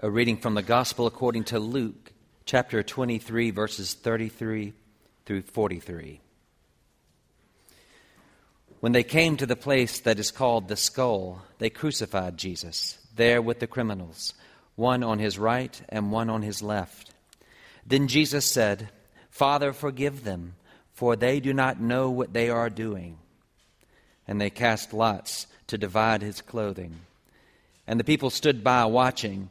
A reading from the Gospel according to Luke, chapter 23, verses 33 through 43. When they came to the place that is called the skull, they crucified Jesus, there with the criminals, one on his right and one on his left. Then Jesus said, Father, forgive them, for they do not know what they are doing. And they cast lots to divide his clothing. And the people stood by watching.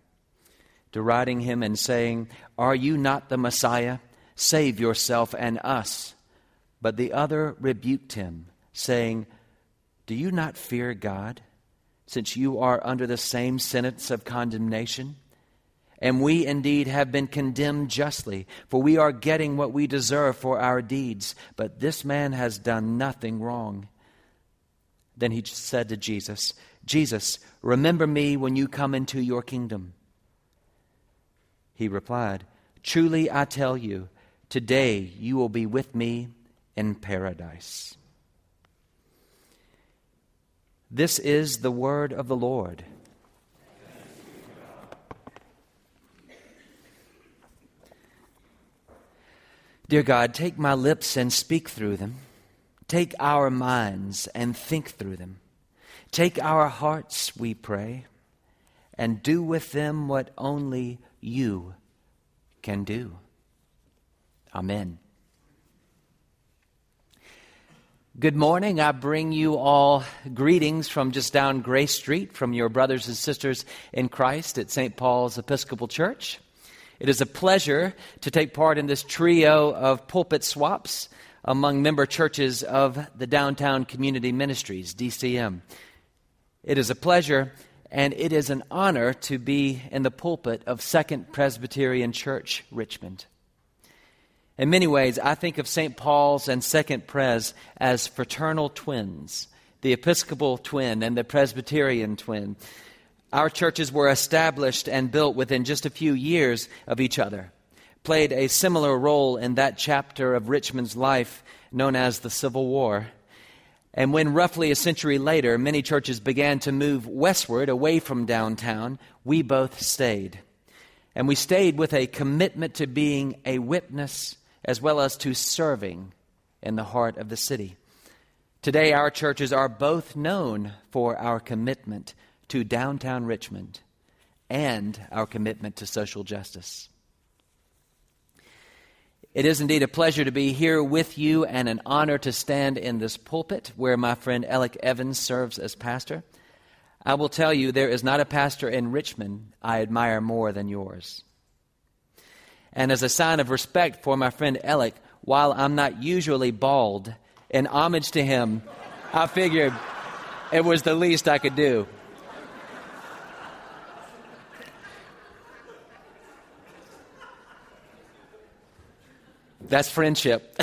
deriding him and saying, Are you not the Messiah? Save yourself and us. But the other rebuked him, saying, Do you not fear God, since you are under the same sentence of condemnation? And we indeed have been condemned justly, for we are getting what we deserve for our deeds. But this man has done nothing wrong. Then he said to Jesus, Jesus, remember me when you come into your kingdom. He replied, Truly I tell you, today you will be with me in paradise. This is the word of the Lord. Dear God, take my lips and speak through them. Take our minds and think through them. Take our hearts, we pray, and do with them what only you can do. Amen. Good morning. I bring you all greetings from just down Grace Street from your brothers and sisters in Christ at St. Paul's Episcopal Church. It is a pleasure to take part in this trio of pulpit swaps among member churches of the Downtown Community Ministries, DCM. It is a pleasure and it is an honor to be in the pulpit of Second Presbyterian Church, Richmond. In many ways, I think of St. Paul's and Second Pres as fraternal twins, the Episcopal twin and the Presbyterian twin. Our churches were established and built within just a few years of each other, played a similar role in that chapter of Richmond's life known as the Civil War. And when roughly a century later many churches began to move westward away from downtown, we both stayed. And we stayed with a commitment to being a witness as well as to serving in the heart of the city. Today, our churches are both known for our commitment to downtown Richmond and our commitment to social justice. It is indeed a pleasure to be here with you and an honor to stand in this pulpit where my friend Alec Evans serves as pastor. I will tell you, there is not a pastor in Richmond I admire more than yours. And as a sign of respect for my friend Alec, while I'm not usually bald, in homage to him, I figured it was the least I could do. That's friendship.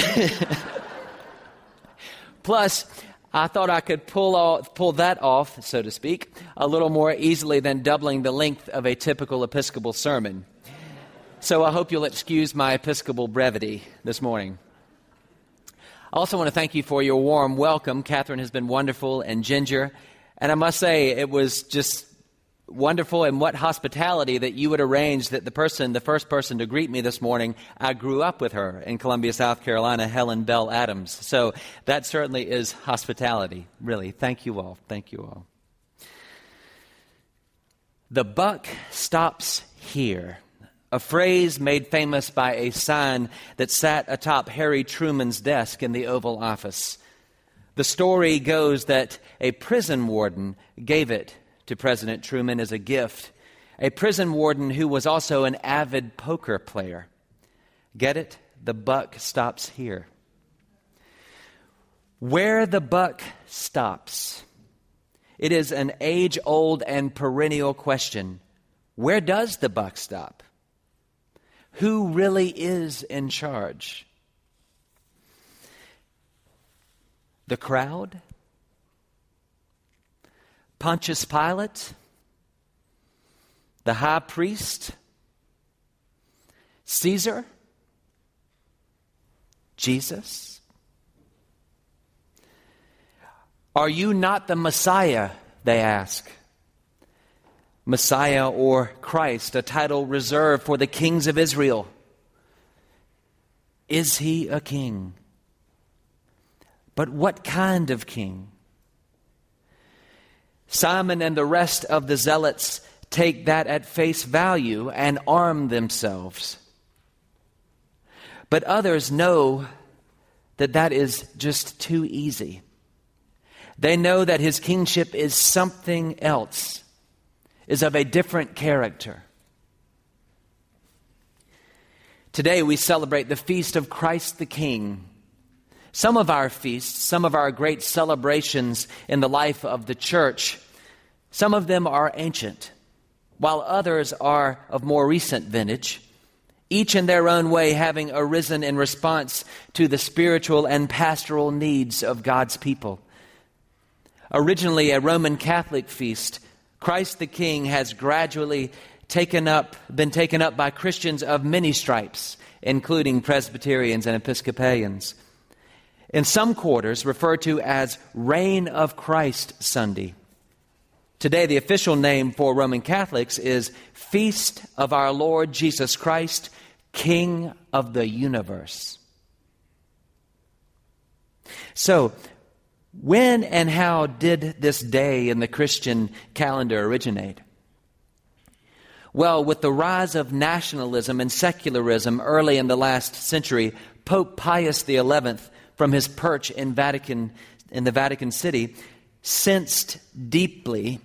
Plus, I thought I could pull, off, pull that off, so to speak, a little more easily than doubling the length of a typical Episcopal sermon. So I hope you'll excuse my Episcopal brevity this morning. I also want to thank you for your warm welcome. Catherine has been wonderful and Ginger. And I must say, it was just wonderful and what hospitality that you would arrange that the person, the first person to greet me this morning, I grew up with her in Columbia, South Carolina, Helen Bell Adams. So that certainly is hospitality, really. Thank you all. Thank you all. The buck stops here. A phrase made famous by a sign that sat atop Harry Truman's desk in the Oval Office. The story goes that a prison warden gave it to President Truman as a gift, a prison warden who was also an avid poker player. Get it? The buck stops here. Where the buck stops. It is an age old and perennial question. Where does the buck stop? who really is in charge? The crowd? Pontius Pilate? The high priest? Caesar? Jesus? Are you not the Messiah? They ask. Messiah or Christ, a title reserved for the kings of Israel. Is he a king? But what kind of king? Simon and the rest of the zealots take that at face value and arm themselves. But others know that that is just too easy. They know that his kingship is something else, is of a different character. Today we celebrate the feast of Christ the King. Some of our feasts, some of our great celebrations in the life of the church, some of them are ancient, while others are of more recent vintage each in their own way having arisen in response to the spiritual and pastoral needs of God's people. Originally a Roman Catholic feast, Christ the King has gradually taken up, been taken up by Christians of many stripes, including Presbyterians and Episcopalians. In some quarters, referred to as Reign of Christ Sunday. Today, the official name for Roman Catholics is Feast of Our Lord Jesus Christ, King of the universe. So, when and how did this day in the Christian calendar originate? Well, with the rise of nationalism and secularism early in the last century, Pope Pius XI, from his perch in Vatican in the Vatican City, sensed deeply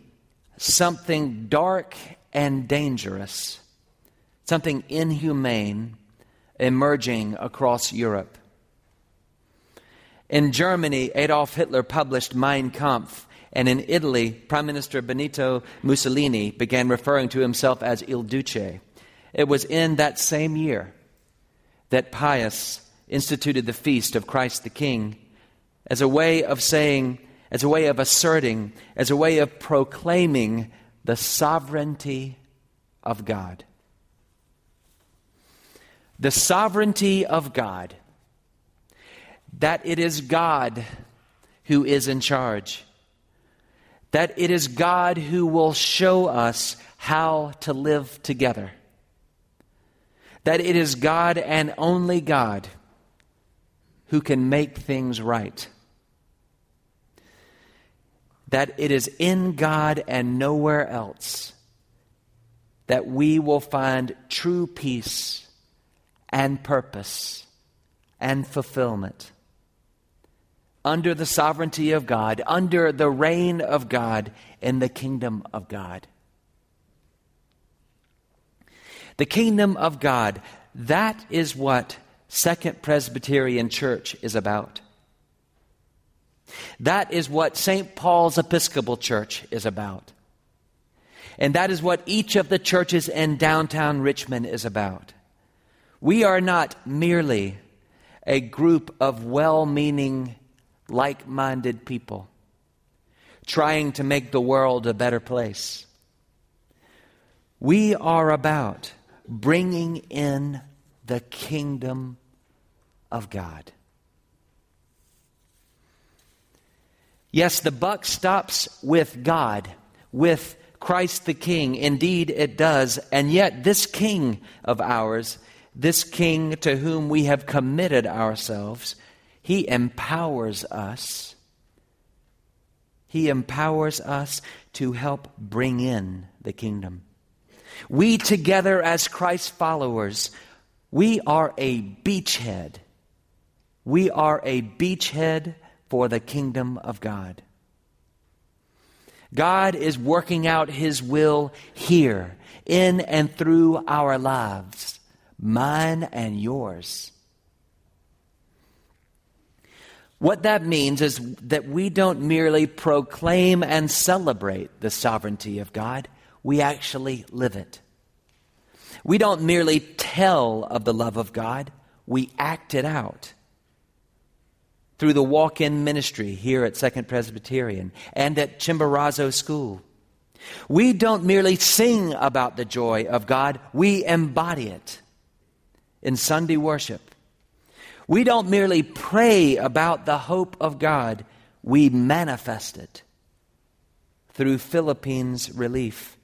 something dark and dangerous something inhumane emerging across Europe. In Germany, Adolf Hitler published Mein Kampf, and in Italy, Prime Minister Benito Mussolini began referring to himself as Il Duce. It was in that same year that Pius instituted the feast of Christ the King as a way of saying, as a way of asserting, as a way of proclaiming the sovereignty of God. The sovereignty of God, that it is God who is in charge, that it is God who will show us how to live together, that it is God and only God who can make things right. That it is in God and nowhere else that we will find true peace and purpose and fulfillment. Under the sovereignty of God, under the reign of God in the kingdom of God. The kingdom of God, that is what Second Presbyterian Church is about. That is what St. Paul's Episcopal Church is about. And that is what each of the churches in downtown Richmond is about. We are not merely a group of well meaning, like minded people trying to make the world a better place. We are about bringing in the kingdom of God. Yes, the buck stops with God, with Christ the King. Indeed, it does. And yet, this King of ours this King to whom we have committed ourselves, he empowers us. He empowers us to help bring in the kingdom. We together as Christ followers, we are a beachhead. We are a beachhead for the kingdom of God. God is working out His will here, in and through our lives mine and yours. What that means is that we don't merely proclaim and celebrate the sovereignty of God, we actually live it. We don't merely tell of the love of God, we act it out. Through the walk in ministry here at Second Presbyterian and at Chimborazo School. We don't merely sing about the joy of God, we embody it in Sunday worship. We don't merely pray about the hope of God, we manifest it through Philippines relief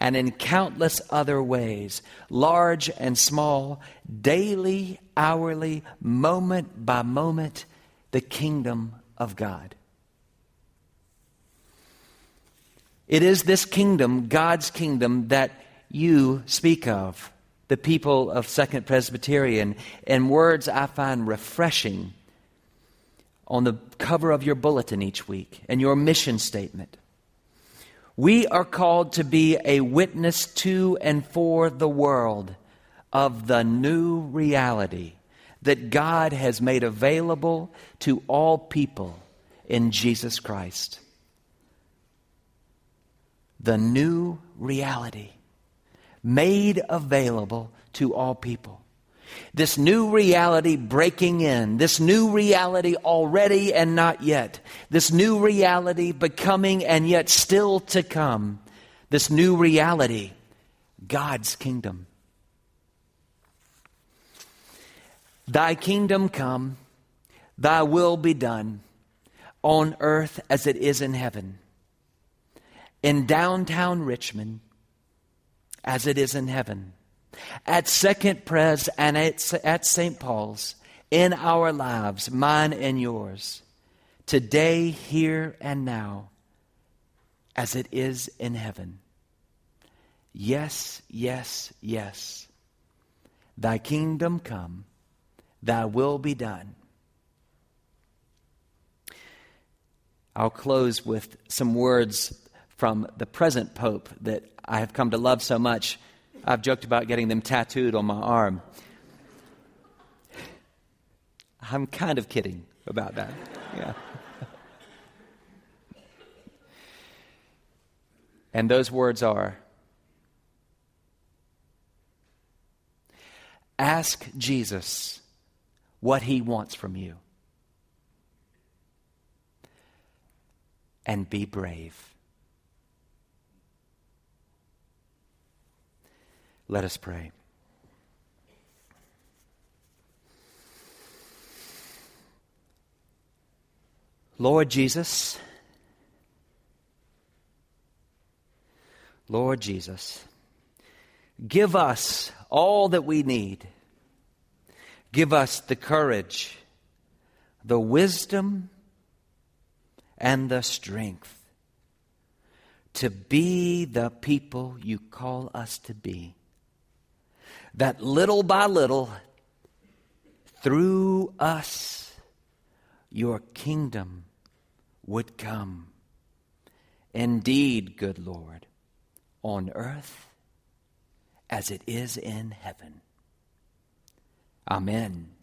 and in countless other ways, large and small, daily, hourly, moment by moment, the kingdom of God. It is this kingdom, God's kingdom, that you speak of, the people of Second Presbyterian, in words I find refreshing on the cover of your bulletin each week and your mission statement. We are called to be a witness to and for the world of the new reality that God has made available to all people in Jesus Christ. The new reality made available to all people. This new reality breaking in, this new reality already and not yet, this new reality becoming and yet still to come, this new reality, God's kingdom. Thy kingdom come, thy will be done on earth as it is in heaven. In downtown Richmond as it is in heaven at Second Pres and at, St. Paul's in our lives, mine and yours, today, here, and now, as it is in heaven. Yes, yes, yes. Thy kingdom come, thy will be done. I'll close with some words from the present Pope that I have come to love so much. I've joked about getting them tattooed on my arm. I'm kind of kidding about that. Yeah. and those words are Ask Jesus what he wants from you. And be brave. Let us pray. Lord Jesus, Lord Jesus, give us all that we need. Give us the courage, the wisdom, and the strength to be the people you call us to be that little by little, through us, your kingdom would come. Indeed, good Lord, on earth as it is in heaven. Amen.